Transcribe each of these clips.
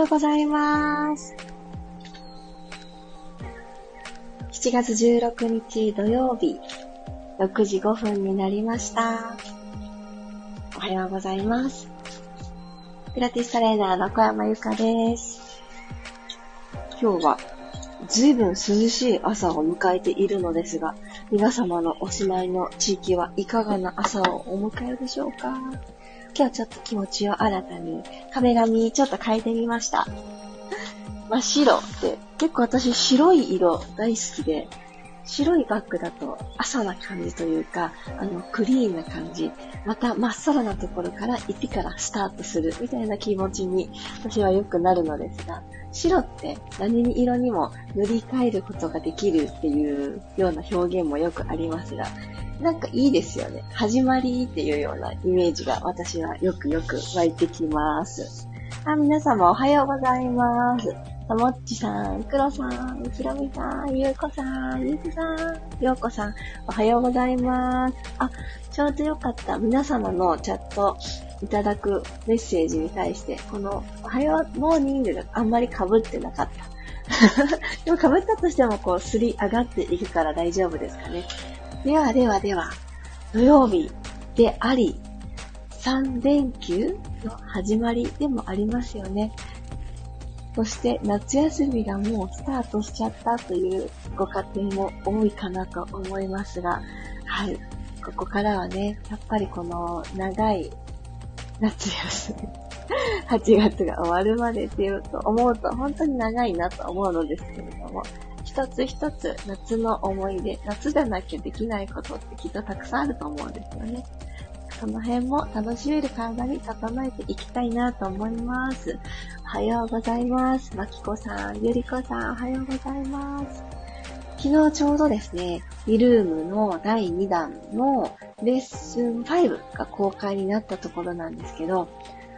ようございます。7月16日土曜日、6時5分になりました。おはようございます。ピラティストレーナーの小山由かです。今日は随分涼しい朝を迎えているのですが、皆様のお住まいの地域はいかがな朝をお迎えでしょうか？今日ちょっと気持ちを新たに壁紙ちょっと変えてみました。真っ白って結構私白い色大好きで、白いバッグだと朝な感じというか、あの、クリーンな感じ。また、真っ青なところから一からスタートするみたいな気持ちに私はよくなるのですが、白って何に色にも塗り替えることができるっていうような表現もよくありますが、なんかいいですよね。始まりっていうようなイメージが私はよくよく湧いてきます。あ、皆様おはようございます。ともっちさん、くろさん、ひろみさん、ゆうこさん、ゆうくさん、ようこさん、おはようございます。あ、ちょうどよかった。皆様のチャットいただくメッセージに対して、この、おはようモーニングがあんまり被ってなかった。でも被ったとしても、こう、すり上がっていくから大丈夫ですかね。ではではでは、土曜日であり、3連休の始まりでもありますよね。そして夏休みがもうスタートしちゃったというご家庭も多いかなと思いますが、はい。ここからはね、やっぱりこの長い夏休み、8月が終わるまでっていうと思うと本当に長いなと思うのですけれども、一つ一つ夏の思い出、夏じゃなきゃできないことってきっとたくさんあると思うんですよね。その辺も楽しめる体に整えていきたいなと思います。おはようございます。まきこさん、ゆりこさん、おはようございます。昨日ちょうどですね、リルームの第2弾のレッスン5が公開になったところなんですけど、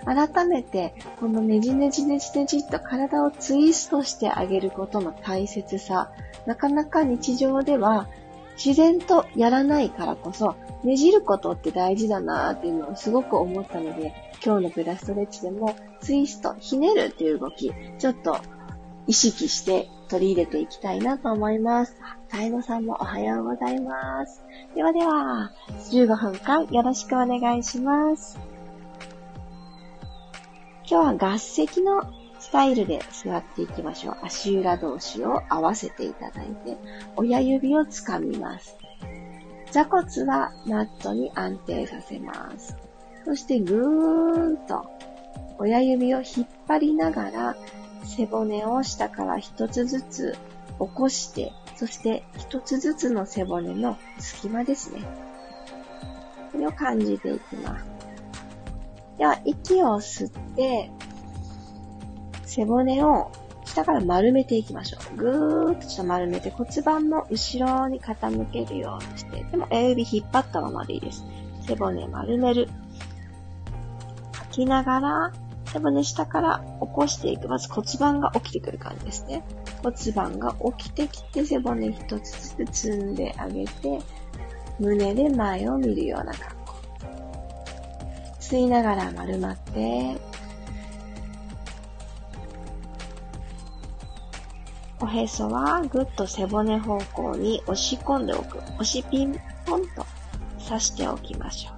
改めて、このねじねじねじねじっと体をツイストしてあげることの大切さ、なかなか日常では自然とやらないからこそ、ねじることって大事だなーっていうのをすごく思ったので、今日のブラストレッチでもツイスト、ひねるっていう動き、ちょっと意識して取り入れていきたいなと思います。タイノさんもおはようございます。ではでは、15分間よろしくお願いします。今日は合席のスタイルで座っていきましょう。足裏同士を合わせていただいて、親指をつかみます。座骨はマットに安定させます。そしてぐーんと親指を引っ張りながら背骨を下から一つずつ起こして、そして一つずつの背骨の隙間ですね。これを感じていきます。では、息を吸って、背骨を下から丸めていきましょう。ぐーっとちょっと丸めて骨盤も後ろに傾けるようにして、でも親指引っ張ったままでいいです。背骨丸める。吐きながら、背骨下から起こしていく。まず骨盤が起きてくる感じですね。骨盤が起きてきて背骨一つずつ積んであげて、胸で前を見るような格好。吸いながら丸まって、おへそはぐっと背骨方向に押し込んでおく。押しピンポンと刺しておきましょう。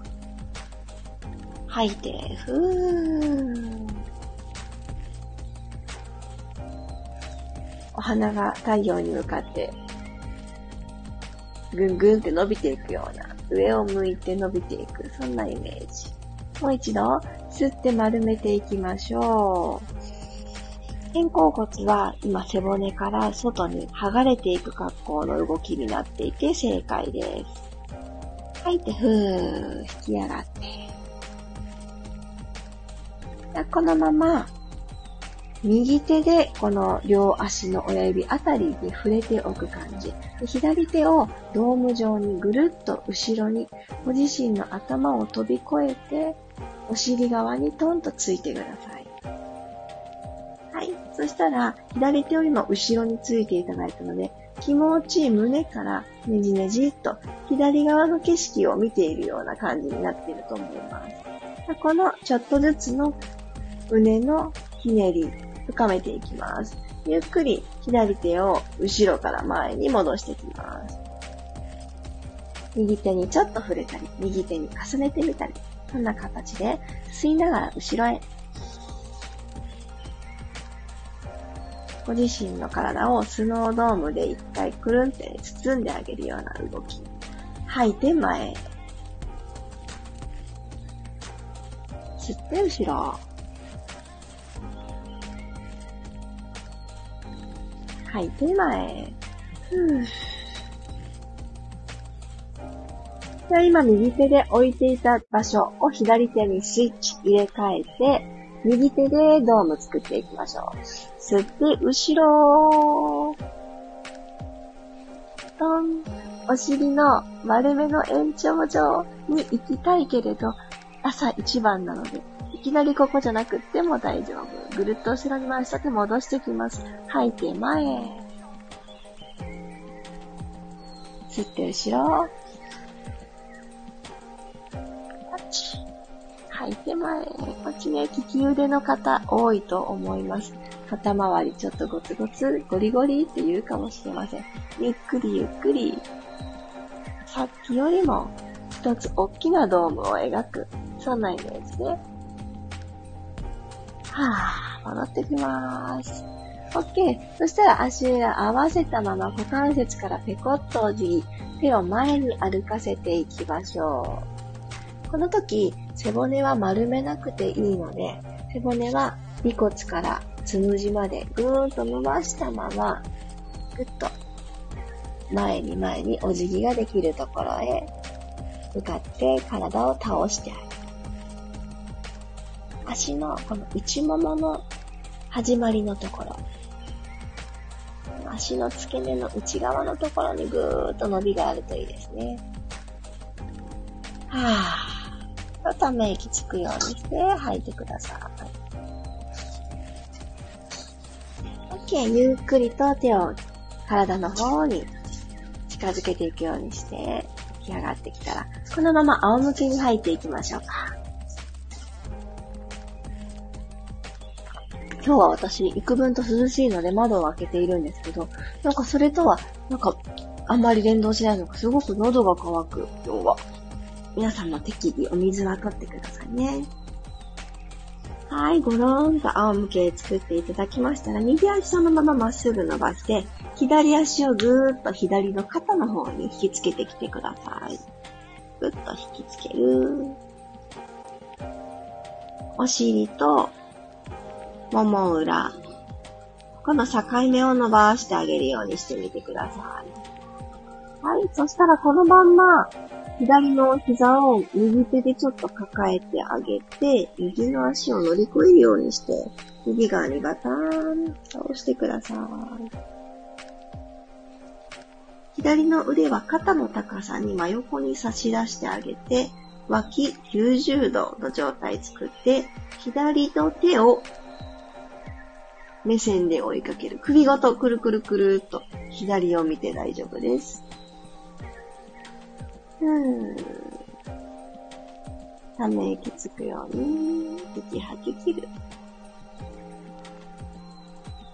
吐いて、ふー。お花が太陽に向かって、ぐんぐんって伸びていくような、上を向いて伸びていく、そんなイメージ。もう一度、吸って丸めていきましょう。肩甲骨は今背骨から外に剥がれていく格好の動きになっていて正解です。吐いて、ふー、引き上がって。このまま、右手でこの両足の親指あたりに触れておく感じ。左手をドーム状にぐるっと後ろに、ご自身の頭を飛び越えて、お尻側にトンとついてください。はいそしたら、左手よりも後ろについていただいたので、気持ちいい胸からねじねじっと左側の景色を見ているような感じになっていると思います。このちょっとずつの胸のひねり、深めていきます。ゆっくり左手を後ろから前に戻していきます。右手にちょっと触れたり、右手に重ねてみたり、そんな形で吸いながら後ろへ。ご自身の体をスノードームで一回くるんって包んであげるような動き。吐いて前へ。吸って後ろ。吐いて前へ。ふぅ。じゃあ今右手で置いていた場所を左手にスイッチ入れ替えて、右手でドーム作っていきましょう。吸って、後ろトン。お尻の丸めの延長上に行きたいけれど、朝一番なので、いきなりここじゃなくっても大丈夫。ぐるっと後ろに回して戻してきます。吐いて前。吸って後ろ。吐いて前。こっちね、利き腕の方多いと思います。肩周りちょっとゴツゴツ、ゴリゴリって言うかもしれません。ゆっくりゆっくり。さっきよりも一つ大きなドームを描く。そんなイメージで。はぁ、戻ってきまーす。OK。そしたら足裏合わせたまま股関節からペコッとお辞儀。手を前に歩かせていきましょう。この時、背骨は丸めなくていいので、背骨は尾骨からつむじまでぐーんと伸ばしたまま、ぐっと前に前にお辞儀ができるところへ向かって体を倒してあげる。足のこの内ももの始まりのところ、足の付け根の内側のところにぐーっと伸びがあるといいですね。はぁ。ため息つくようにして吐いてください。OK。ゆっくりと手を体の方に近づけていくようにして起き上がってきたら、このまま仰向けに吐いていきましょうか。今日は私、幾分と涼しいので窓を開けているんですけど、なんかそれとは、なんか、あんまり連動しないのか、すごく喉が渇く、今日は。皆さんも適宜お水は取ってくださいね。はい、ごろーんと仰向け作っていただきましたら、右足そのまままっすぐ伸ばして、左足をぐーっと左の肩の方に引きつけてきてください。ぐっと引きつける。お尻と、もも裏。この境目を伸ばしてあげるようにしてみてください。はい、そしたらこのまんま、左の膝を右手でちょっと抱えてあげて、右の足を乗り越えるようにして、右側にバターン倒してください。左の腕は肩の高さに真横に差し出してあげて、脇90度の状態作って、左の手を目線で追いかける。首ごとくるくるくるっと左を見て大丈夫です。ため息つくように、息吐き切る。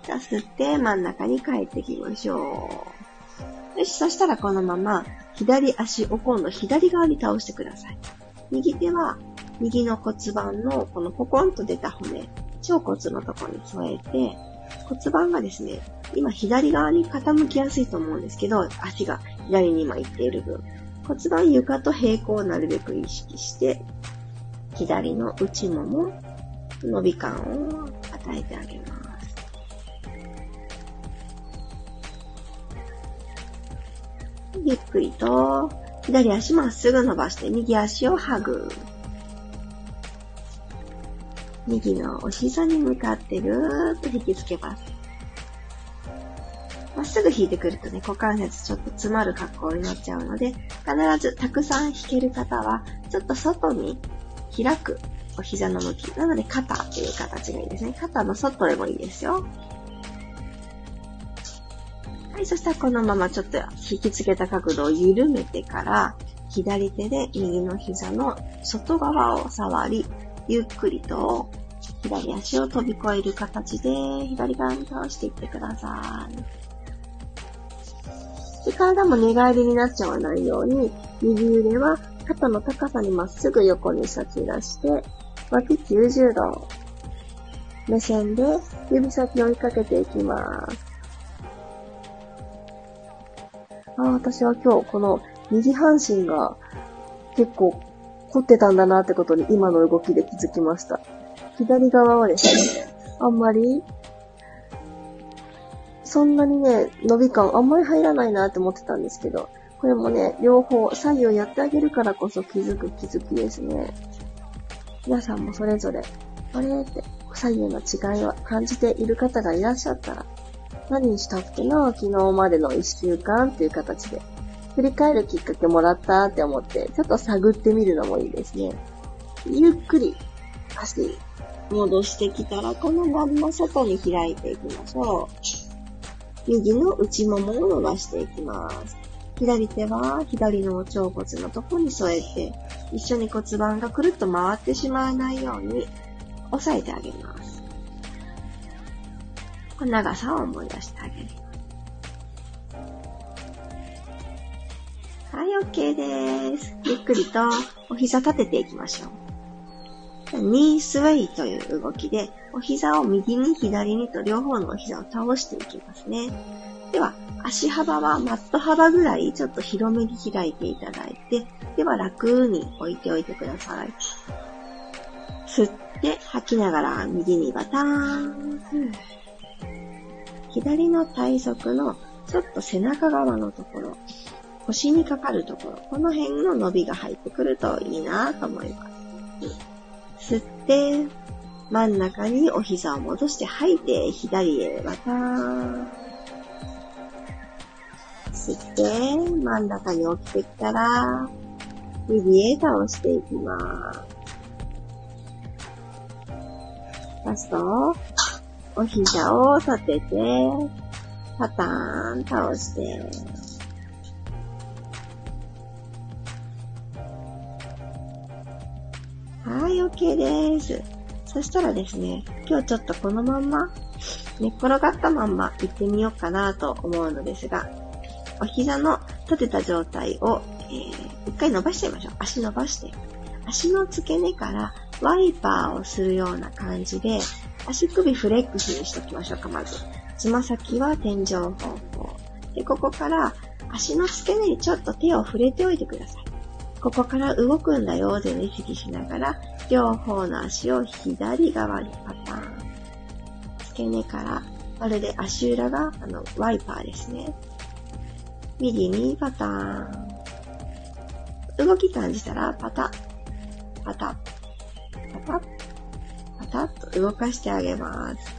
じゃあ吸って真ん中に帰ってきましょう。よし、そしたらこのまま左足を今度左側に倒してください。右手は右の骨盤のこのポコンと出た骨、腸骨のところに添えて、骨盤がですね、今左側に傾きやすいと思うんですけど、足が左に今行っている分。骨盤床と平行をなるべく意識して、左の内もも、伸び感を与えてあげます。ゆっくりと、左足まっすぐ伸ばして右足をハグ。右のお膝に向かってぐーっと引きつけます。まっすぐ引いてくるとね、股関節ちょっと詰まる格好になっちゃうので、必ずたくさん引ける方は、ちょっと外に開くお膝の向き。なので肩っていう形がいいですね。肩の外でもいいですよ。はい、そしたらこのままちょっと引きつけた角度を緩めてから、左手で右の膝の外側を触り、ゆっくりと左足を飛び越える形で左側に倒していってください。で体も寝返りになっちゃわないように、右腕は肩の高さにまっすぐ横に先出して、脇90度。目線で指先を追いかけていきます。あ私は今日この右半身が結構凝ってたんだなってことに今の動きで気づきました。左側はですね、あんまり、そんなにね、伸び感あんまり入らないなって思ってたんですけど、これもね、両方左右やってあげるからこそ気づく気づきですね。皆さんもそれぞれ、あれって左右の違いは感じている方がいらっしゃったら、何したっけな昨日までの一週間っていう形で、振り返るきっかけもらったって思って、ちょっと探ってみるのもいいですね。ゆっくり足戻してきたら、このまんま外に開いていきましょう。右の内ももを伸ばしていきます。左手は左の腸骨のとこに添えて、一緒に骨盤がくるっと回ってしまわないように押さえてあげます。この長さを思い出してあげる。はい、OK です。ゆっくりとお膝立てていきましょう。ニースウェイという動きで、お膝を右に左にと両方のお膝を倒していきますね。では、足幅はマット幅ぐらいちょっと広めに開いていただいて、では楽に置いておいてください。吸って吐きながら右にバターン。左の体側のちょっと背中側のところ、腰にかかるところ、この辺の伸びが入ってくるといいなと思います。吸って、真ん中にお膝を戻して吐いて、左へまた。吸って、真ん中に起きてきたら、右へ倒していきます。ラスト、お膝を立てて、パターン倒して、はい、OK です。そしたらですね、今日ちょっとこのまんま、寝っ転がったまんま行ってみようかなと思うのですが、お膝の立てた状態を、えー、一回伸ばしちゃいましょう。足伸ばして。足の付け根からワイパーをするような感じで、足首フレックスにしときましょうか、まず。つま先は天井方向。で、ここから足の付け根にちょっと手を触れておいてください。ここから動くんだよって意識しながら、両方の足を左側にパターン。付け根から、まるで足裏が、あの、ワイパーですね。右にパターン。動き感じたら、パタッ、パタッ、パタッ、パタッと動かしてあげます。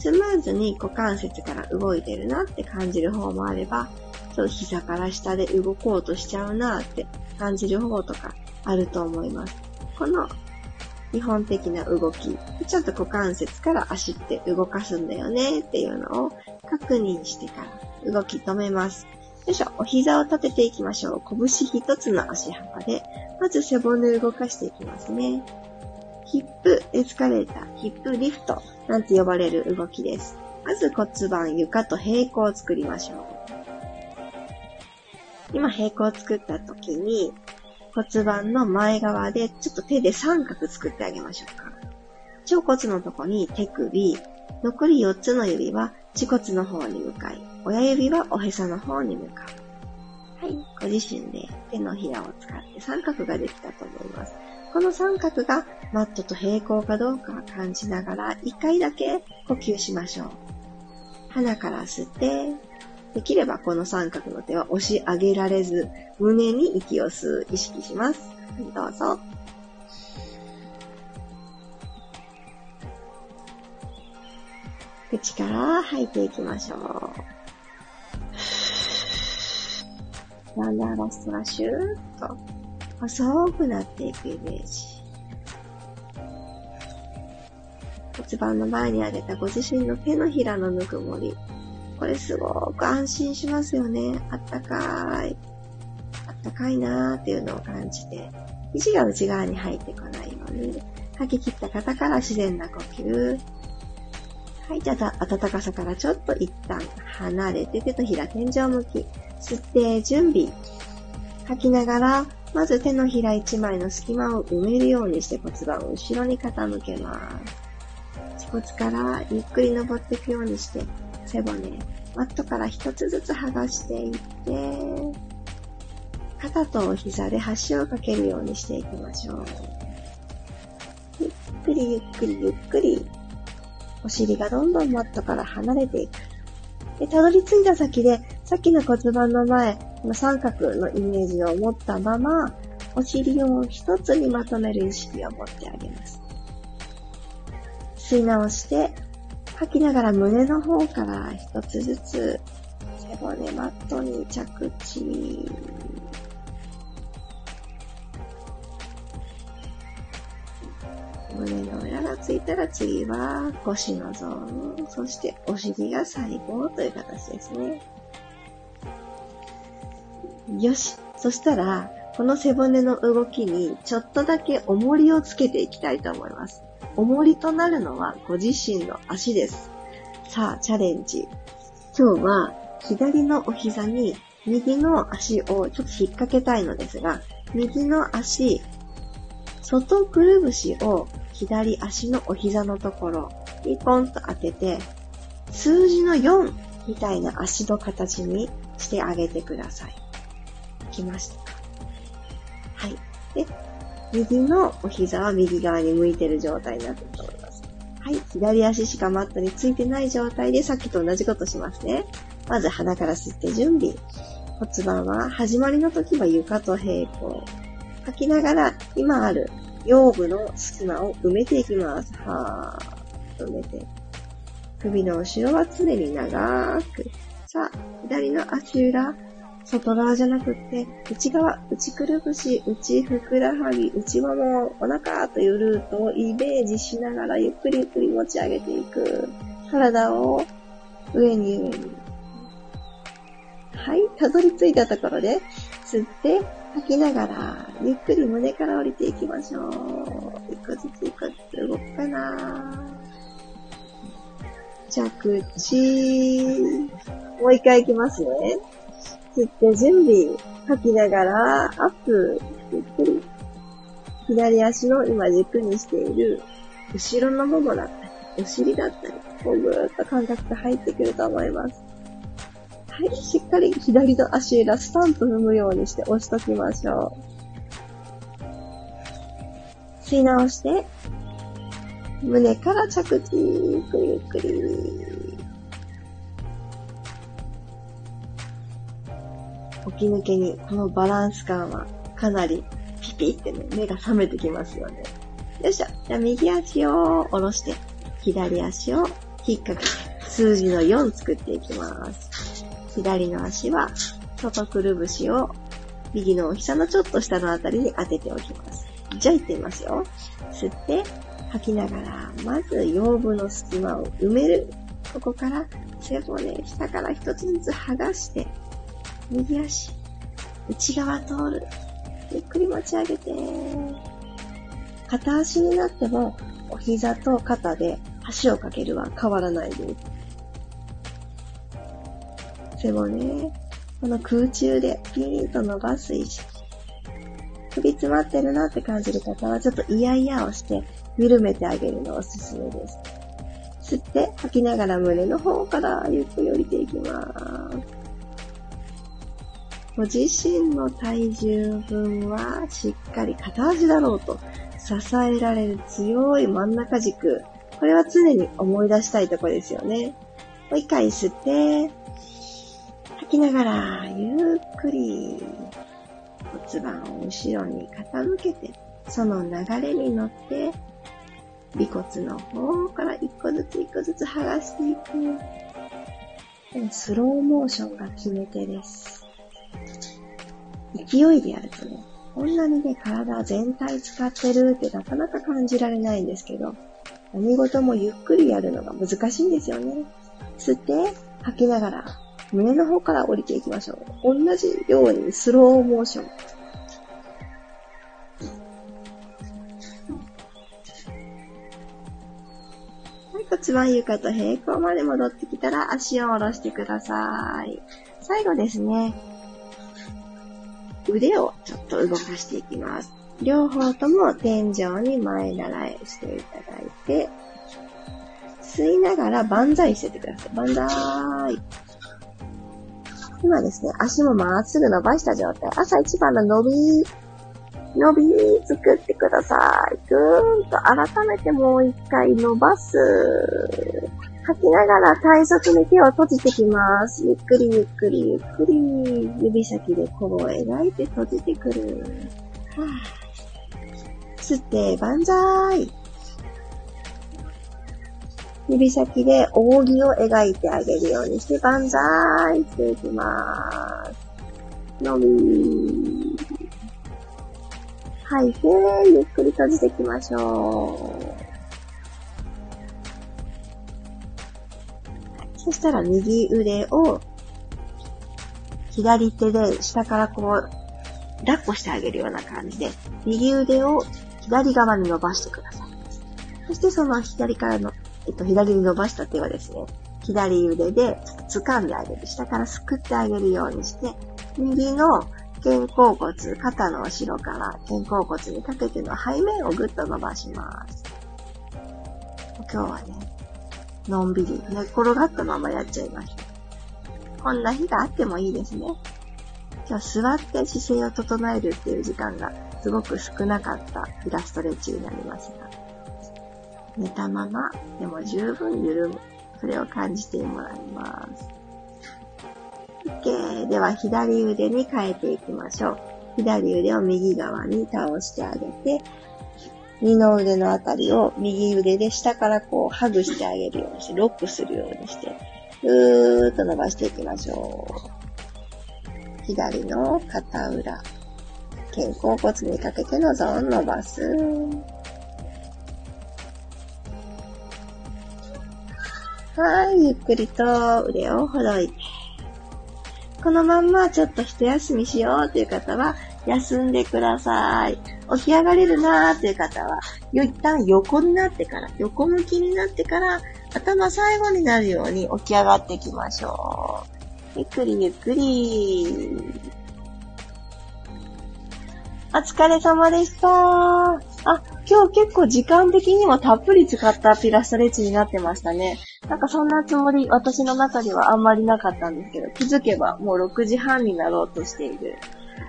スムーズに股関節から動いてるなって感じる方もあれば、ちょっと膝から下で動こうとしちゃうなって感じる方とかあると思います。この基本的な動き、ちょっと股関節から足って動かすんだよねっていうのを確認してから動き止めます。よいしょ、お膝を立てていきましょう。拳一つの足幅で、まず背骨動かしていきますね。ヒップエスカレーター、ヒップリフトなんて呼ばれる動きです。まず骨盤、床と平行を作りましょう。今平行を作った時に骨盤の前側でちょっと手で三角作ってあげましょうか。腸骨のとこに手首、残り4つの指は恥骨の方に向かい、親指はおへその方に向かう。はい。ご自身で手のひらを使って三角ができたと思います。この三角がマットと平行かどうか感じながら一回だけ呼吸しましょう。鼻から吸って、できればこの三角の手は押し上げられず、胸に息を吸う意識します。どうぞ。口から吐いていきましょう。だんだんラストはシューッと細くなっていくイメージ。骨盤の前に上げたご自身の手のひらのぬくもり。これすごく安心しますよね。あったかーい。あったかいなーっていうのを感じて、肘が内側に入ってこないように、吐き切った方から自然な呼吸。はい、じゃあ、暖かさからちょっと一旦離れて、手とひら天井向き。吸って準備。吐きながら、まず手のひら一枚の隙間を埋めるようにして骨盤を後ろに傾けます。骨からゆっくり登っていくようにして、背骨、マットから一つずつ剥がしていって、肩と膝で橋をかけるようにしていきましょう。ゆっくりゆっくりゆっくり、お尻がどんどんマットから離れていく。で、たどり着いた先で、さっきの骨盤の前、この三角のイメージを持ったまま、お尻を一つにまとめる意識を持ってあげます。吸い直して、吐きながら胸の方から一つずつ背骨マットに着地。胸の裏がついたら次は腰のゾーン、そしてお尻が最後という形ですね。よし。そしたら、この背骨の動きにちょっとだけ重りをつけていきたいと思います。重りとなるのはご自身の足です。さあ、チャレンジ。今日は左のお膝に右の足をちょっと引っ掛けたいのですが、右の足、外くるぶしを左足のお膝のところにポンと当てて、数字の4みたいな足の形にしてあげてください。きましたかはい。で、右のお膝は右側に向いてる状態になってると思います。はい。左足しかマットについてない状態でさっきと同じことしますね。まず鼻から吸って準備。骨盤は始まりの時は床と平行。吐きながら今ある腰部の隙間を埋めていきます。はー。埋めて。首の後ろは常に長く。さあ、左の足裏、外側じゃなくって、内側、内くるぶし、内ふくらはぎ、内もも、お腹というルートをイメージしながらゆっくりゆっくり持ち上げていく。体を上に上に。はい、たどり着いたところで、吸って吐きながら、ゆっくり胸から降りていきましょう。一個ずつ一個ずつ動くかな着地。もう一回いきますね。吸って準備。吐きながら、アップ。ゆっくり。左足の今軸にしている、後ろのももだったり、お尻だったり、こうぐーっと感覚が入ってくると思います。はい、しっかり左の足裏スタンプ踏むようにして押しときましょう。吸い直して、胸から着地、ゆっくりゆっくり。起き抜けに、このバランス感はかなりピピってね、目が覚めてきますよね。よいしょ。じゃあ右足を下ろして、左足を引っ掛けて、数字の4作っていきます。左の足は、外くるぶしを右のお膝のちょっと下のあたりに当てておきます。じゃあ行ってみますよ。吸って、吐きながら、まず腰部の隙間を埋める。ここから背骨、下から一つずつ剥がして、右足、内側通る。ゆっくり持ち上げて。片足になっても、お膝と肩で足をかけるは変わらないです。背骨、この空中でピーンと伸ばす意識。首詰まってるなって感じる方は、ちょっとイヤイヤをして、緩めてあげるのおすすめです。吸って吐きながら胸の方からゆっくり降りていきます。ご自身の体重分はしっかり片足だろうと支えられる強い真ん中軸。これは常に思い出したいとこですよね。もう一回吸って、吐きながらゆっくり骨盤を後ろに傾けて、その流れに乗って、尾骨の方から一個ずつ一個ずつ剥がしていく。スローモーションが決め手です。勢いでやるとね、こんなにね、体全体使ってるってなかなか感じられないんですけど、何事もゆっくりやるのが難しいんですよね。吸って、吐きながら、胸の方から降りていきましょう。同じようにスローモーション。はい、骨盤床と平行まで戻ってきたら足を下ろしてください。最後ですね。腕をちょっと動かしていきます。両方とも天井に前習いしていただいて、吸いながら万歳しててください。万歳。今ですね、足もまっすぐ伸ばした状態。朝一番の伸び、伸び作ってください。ぐーんと改めてもう一回伸ばす。吐きながら体側に手を閉じてきます。ゆっくりゆっくりゆっくり。指先で弧を描いて閉じてくる。吸って、万歳。指先で扇を描いてあげるようにして、万歳していきます。のみー。吐いて、ゆっくり閉じていきましょう。そしたら右腕を左手で下からこう、抱っこしてあげるような感じで、右腕を左側に伸ばしてください。そしてその左からの、えっと、左に伸ばした手はですね、左腕でちょっと掴んであげる。下からすくってあげるようにして、右の肩甲骨、肩の後ろから肩甲骨にかけての背面をぐっと伸ばします。今日はね、のんびり寝転がったままやっちゃいました。こんな日があってもいいですね。今日座って姿勢を整えるっていう時間がすごく少なかったイラストレッチになりますが、寝たままでも十分緩む。それを感じてもらいます。OK。では左腕に変えていきましょう。左腕を右側に倒してあげて、二の腕のあたりを右腕で下からこうハグしてあげるようにして、ロックするようにして、ぐーっと伸ばしていきましょう。左の肩裏、肩甲骨にかけてのゾーン伸ばす。はい、ゆっくりと腕をほどいて。このまんまちょっと一休みしようという方は、休んでください。起き上がれるなーっていう方は、一旦横になってから、横向きになってから、頭最後になるように起き上がっていきましょう。ゆっくりゆっくり。お疲れ様でした。あ、今日結構時間的にもたっぷり使ったピラストレッチになってましたね。なんかそんなつもり、私の中ではあんまりなかったんですけど、気づけばもう6時半になろうとしている。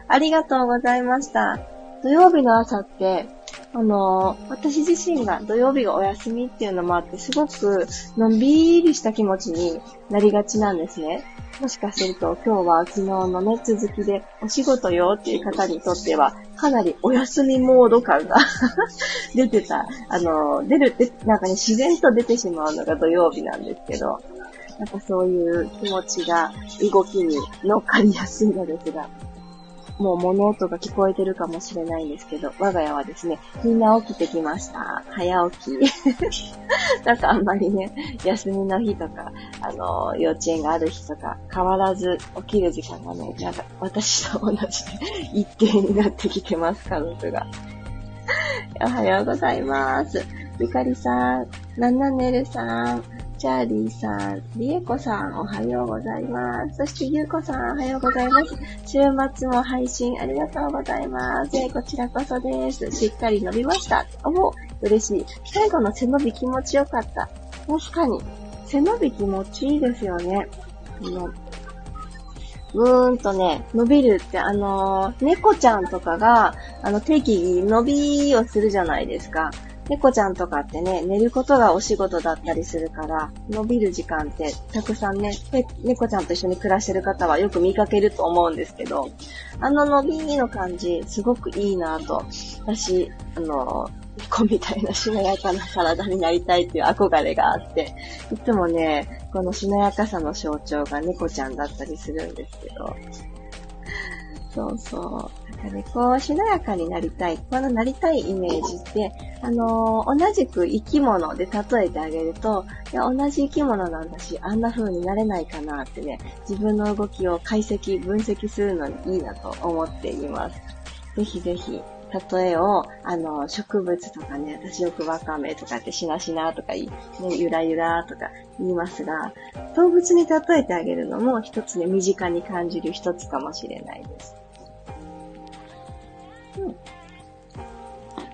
ありがとうございました。土曜日の朝って、あのー、私自身が土曜日がお休みっていうのもあって、すごくのんびりした気持ちになりがちなんですね。もしかすると今日は昨日のね、続きでお仕事よっていう方にとっては、かなりお休みモード感が 出てた、あのー、出るって、なんかね、自然と出てしまうのが土曜日なんですけど、なんかそういう気持ちが動きに乗っかりやすいのですが、もう物音が聞こえてるかもしれないんですけど、我が家はですね、みんな起きてきました。早起き。なんかあんまりね、休みの日とか、あの、幼稚園がある日とか、変わらず起きる時間がね、なんか私と同じで一定になってきてます、家族が。おはようございます。ゆかりさん、なんなねるさん、チャーリーさん、リエコさん、おはようございます。そして、ゆうこさん、おはようございます。週末も配信ありがとうございます。こちらこそです。しっかり伸びました。お嬉しい。最後の背伸び気持ちよかった。確かに。背伸び気持ちいいですよね。あの、ぐーんとね、伸びるって、あのー、猫ちゃんとかが、あの、適宜伸びをするじゃないですか。猫ちゃんとかってね、寝ることがお仕事だったりするから、伸びる時間ってたくさんね、猫ちゃんと一緒に暮らしてる方はよく見かけると思うんですけど、あの伸びの感じ、すごくいいなと、私、あの、猫みたいなしなやかな体になりたいっていう憧れがあって、いつもね、このしなやかさの象徴が猫ちゃんだったりするんですけど、そうそう。なんかね、こう、しなやかになりたい。このなりたいイメージって、あのー、同じく生き物で例えてあげると、いや、同じ生き物なんだし、あんな風になれないかなってね、自分の動きを解析、分析するのにいいなと思っています。ぜひぜひ、例えを、あの、植物とかね、私よくわかめとかってしなしなとか言い、ね、ゆらゆらとか言いますが、動物に例えてあげるのも一つね、身近に感じる一つかもしれないです。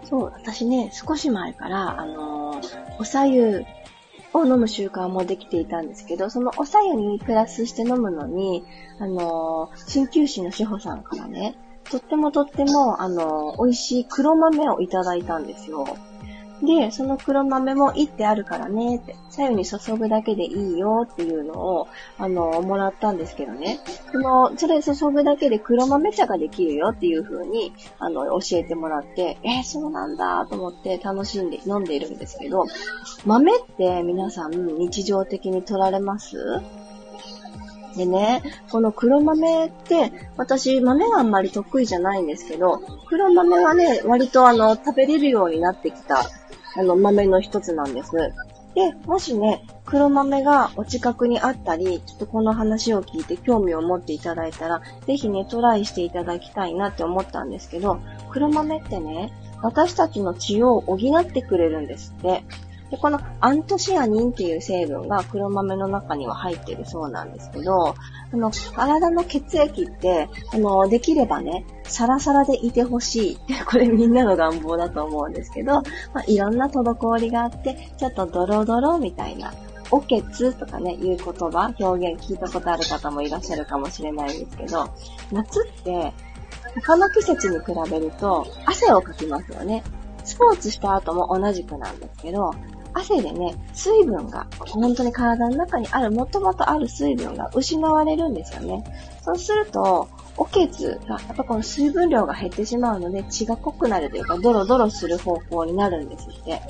そう、私ね、少し前から、あのー、おさゆを飲む習慣もできていたんですけど、そのおさゆにプラスして飲むのに、あのー、鍼灸師の志保さんからね、とってもとっても、あのー、美味しい黒豆をいただいたんですよ。で、その黒豆もいってあるからねって、左右に注ぐだけでいいよっていうのを、あの、もらったんですけどね。その、それ注ぐだけで黒豆茶ができるよっていう風に、あの、教えてもらって、えー、そうなんだと思って楽しんで飲んでいるんですけど、豆って皆さん日常的に取られます？でね、この黒豆って、私豆があんまり得意じゃないんですけど、黒豆はね、割とあの、食べれるようになってきたあの、豆の一つなんです。で、もしね、黒豆がお近くにあったり、ちょっとこの話を聞いて興味を持っていただいたら、ぜひね、トライしていただきたいなって思ったんですけど、黒豆ってね、私たちの血を補ってくれるんですって。で、このアントシアニンっていう成分が黒豆の中には入ってるそうなんですけど、あの、体の血液って、あの、できればね、サラサラでいてほしいって。これみんなの願望だと思うんですけど、まあ、いろんな滞りがあって、ちょっとドロドロみたいな、おけつとかね、いう言葉、表現聞いたことある方もいらっしゃるかもしれないんですけど、夏って、他の季節に比べると汗をかきますよね。スポーツした後も同じくなんですけど、汗でね、水分が、本当に体の中にある、もともとある水分が失われるんですよね。そうすると、おけつが、やっぱこの水分量が減ってしまうので、血が濃くなるというか、ドロドロする方向になるんですって。で、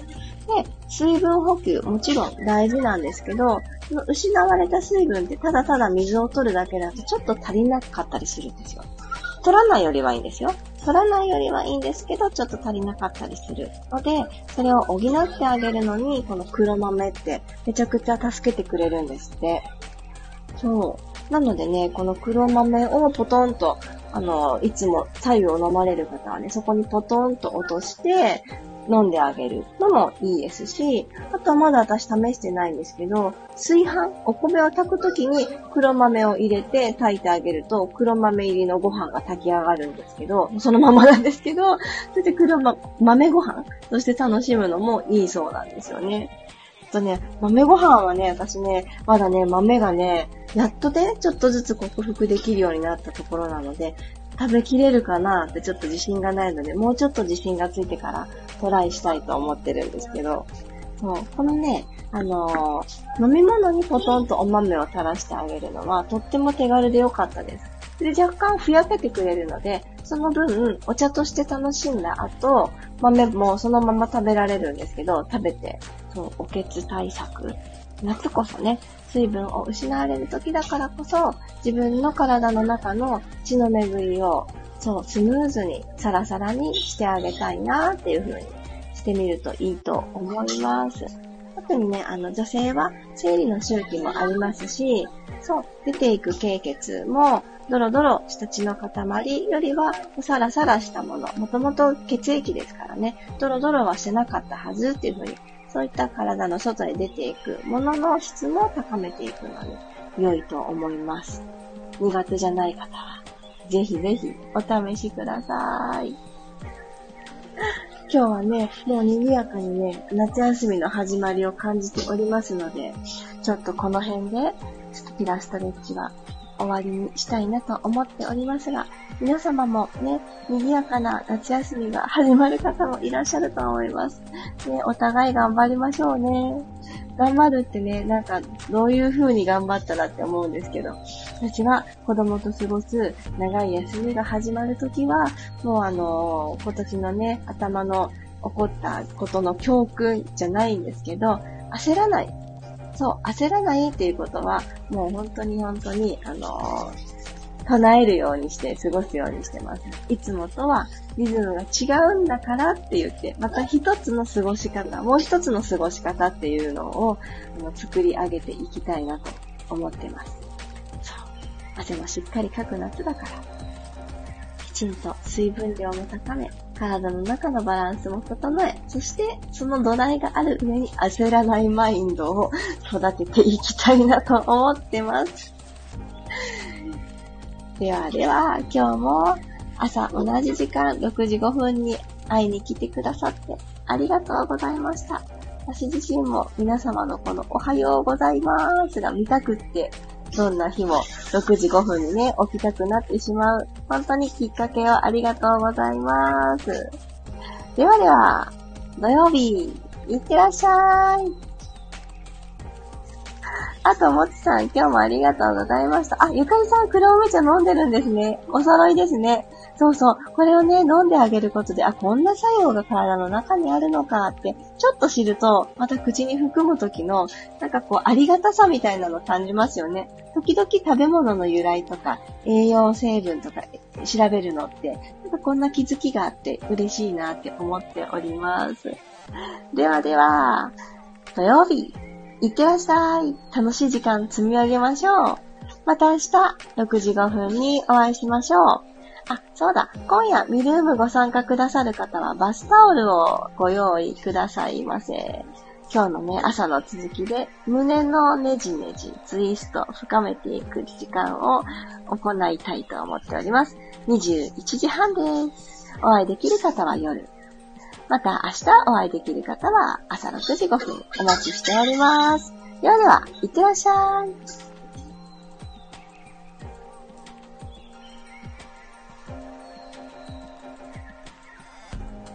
水分補給、もちろん大事なんですけど、その失われた水分ってただただ水を取るだけだとちょっと足りなかったりするんですよ。取らないよりはいいんですよ。取らないよりはいいんですけど、ちょっと足りなかったりするので、それを補ってあげるのに、この黒豆ってめちゃくちゃ助けてくれるんですって。そう。なのでね、この黒豆をポトンと、あの、いつも左右を飲まれる方はね、そこにポトンと落として、飲んであげるのもいいですし、あとまだ私試してないんですけど、炊飯、お米を炊くときに黒豆を入れて炊いてあげると、黒豆入りのご飯が炊き上がるんですけど、そのままなんですけど、それで黒、ま、豆ご飯として楽しむのもいいそうなんですよね。とね、豆ご飯はね、私ね、まだね、豆がね、やっとね、ちょっとずつ克服できるようになったところなので、食べきれるかなってちょっと自信がないので、もうちょっと自信がついてからトライしたいと思ってるんですけど、そう、このね、あのー、飲み物にポトンとお豆を垂らしてあげるのは、とっても手軽で良かったです。で、若干ふやけてくれるので、その分、お茶として楽しんだ後、豆もそのまま食べられるんですけど、食べて、そう、おけつ対策。夏こそね、水分を失われる時だからこそ、自分の体の中の血の巡りを、そう、スムーズに、サラサラにしてあげたいなっていう風にしてみるといいと思います。特にね、あの、女性は生理の周期もありますし、そう、出ていく経血も、ドロドロした血の塊よりは、サラサラしたもの、もともと血液ですからね、ドロドロはしてなかったはずっていう風にそういった体の外に出ていくものの質も高めていくので、良いと思います。苦手じゃない方は、ぜひぜひお試しください。今日はね、もう賑やかにね、夏休みの始まりを感じておりますので、ちょっとこの辺で、ちょっとピラストレッチは終わりにしたいなと思っておりますが、皆様もね、賑やかな夏休みが始まる方もいらっしゃると思います。ね、お互い頑張りましょうね。頑張るってね、なんか、どういう風に頑張ったらって思うんですけど、私は子供と過ごす長い休みが始まるときは、もうあのー、今年のね、頭の起こったことの教訓じゃないんですけど、焦らない。そう、焦らないっていうことは、もう本当に本当に、あのー、唱えるようにして過ごすようにしてます。いつもとはリズムが違うんだからって言って、また一つの過ごし方、もう一つの過ごし方っていうのをあの作り上げていきたいなと思ってます。そう。汗もしっかりかく夏だから、きちんと水分量も高め、体の中のバランスも整え、そしてその土台がある上に焦らないマインドを育てていきたいなと思ってます。ではでは、今日も朝同じ時間6時5分に会いに来てくださってありがとうございました。私自身も皆様のこのおはようございますが見たくって、どんな日も6時5分にね、起きたくなってしまう。本当にきっかけをありがとうございます。ではでは、土曜日、いってらっしゃい。あと、もちさん、今日もありがとうございました。あ、ゆかりさん、黒梅茶飲んでるんですね。お揃いですね。そうそう。これをね、飲んであげることで、あ、こんな作用が体の中にあるのかって、ちょっと知ると、また口に含む時の、なんかこう、ありがたさみたいなの感じますよね。時々食べ物の由来とか、栄養成分とか調べるのって、なんかこんな気づきがあって嬉しいなって思っております。ではでは、土曜日、いってらっしゃい。楽しい時間積み上げましょう。また明日、6時5分にお会いしましょう。あ、そうだ。今夜、ミルームご参加くださる方は、バスタオルをご用意くださいませ。今日のね、朝の続きで、胸のねじねじ、ツイスト、深めていく時間を行いたいと思っております。21時半です。お会いできる方は夜。また明日お会いできる方は朝6時5分お待ちしております。ではでは、いってらっしゃい。